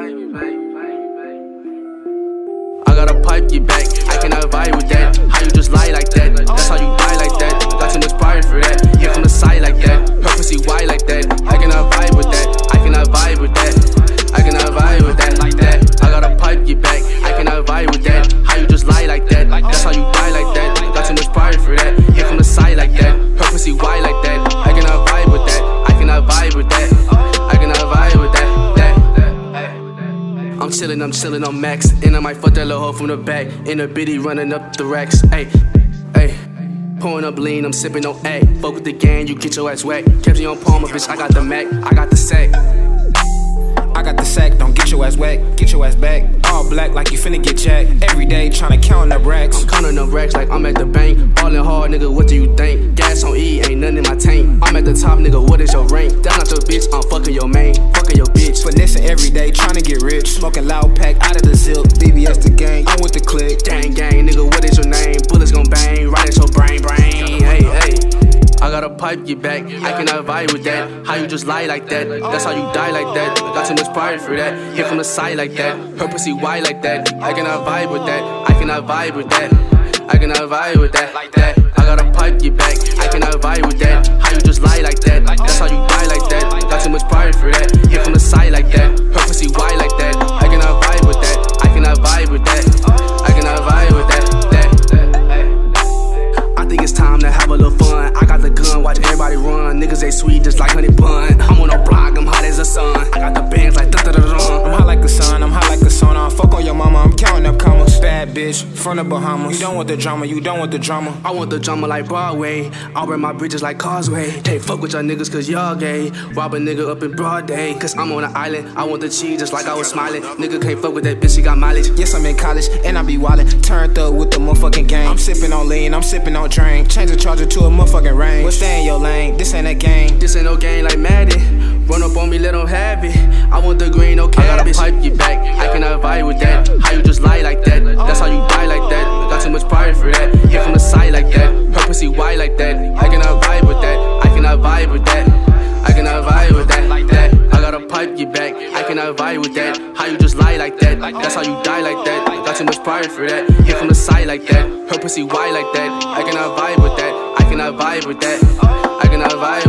I got a pipe, get back. I cannot vibe with that. How you just lie like that? That's how you die like I'm chillin', I'm chillin', I'm max. And I might fuck that little hoe from the back. In a biddy running up the racks. Hey, hey. Pouring up lean, I'm sipping on A. Fuck with the gang, you get your ass wet. Kept on Palmer, bitch, I got the Mac, I got the sack. Get your ass wet, get your ass back. All black like you finna get jacked. Every day tryna count up racks. I'm counting up racks like I'm at the bank. Ballin' hard, nigga, what do you think? Gas on E, ain't nothing in my tank. I'm at the top, nigga, what is your rank? Down at the bitch, I'm fucking your main, fucking your bitch. Finessing every day, tryna get rich. Smoking loud pack out of the silk. BBS the gang, I'm with the click. Gang, gang, nigga, what is your name? Bullets gon' bang, pipe, get back. I cannot vibe with that. How you just lie like that? That's how you die like that. Got too much pride for that. Hit from the side like that. Her wide like that. I cannot vibe with that. I cannot vibe with that. I cannot vibe with that. That. I got a pipe, get back. I cannot sweet just like honey bun. I'm on no block, I'm hot as a sun. I got the bands like da da da da. I'm hot like the sun, I'm hot like the sun. I fuck on your mama, I'm counting up commas. Bad bitch, from the Bahamas. You don't want the drama, you don't want the drama. I want the drama like Broadway. I wear my bridges like Causeway. Can't fuck with y'all niggas cause y'all gay. Rob a nigga up in broad day. Cause I'm on an island. I want the cheese just like I was smiling. Nigga can't fuck with that bitch, she got mileage. Yes, I'm in college and I be wildin'. Turned up with the motherfucking gang. I'm sipping on lean, I'm sipping on drink. Change the charger to a motherfucking range. But stay in your lane, this ain't a game. This ain't no game like Madden. Run up on me, let 'em have it. I want the green, okay. I got a pipe, get back. I cannot vibe back. I cannot vibe with that. How you just lie like that? That's how you die like that. Got too much pride for that. Hit from the side like that. Her pussy wide like that. I cannot vibe with that. I cannot vibe with that. I cannot vibe.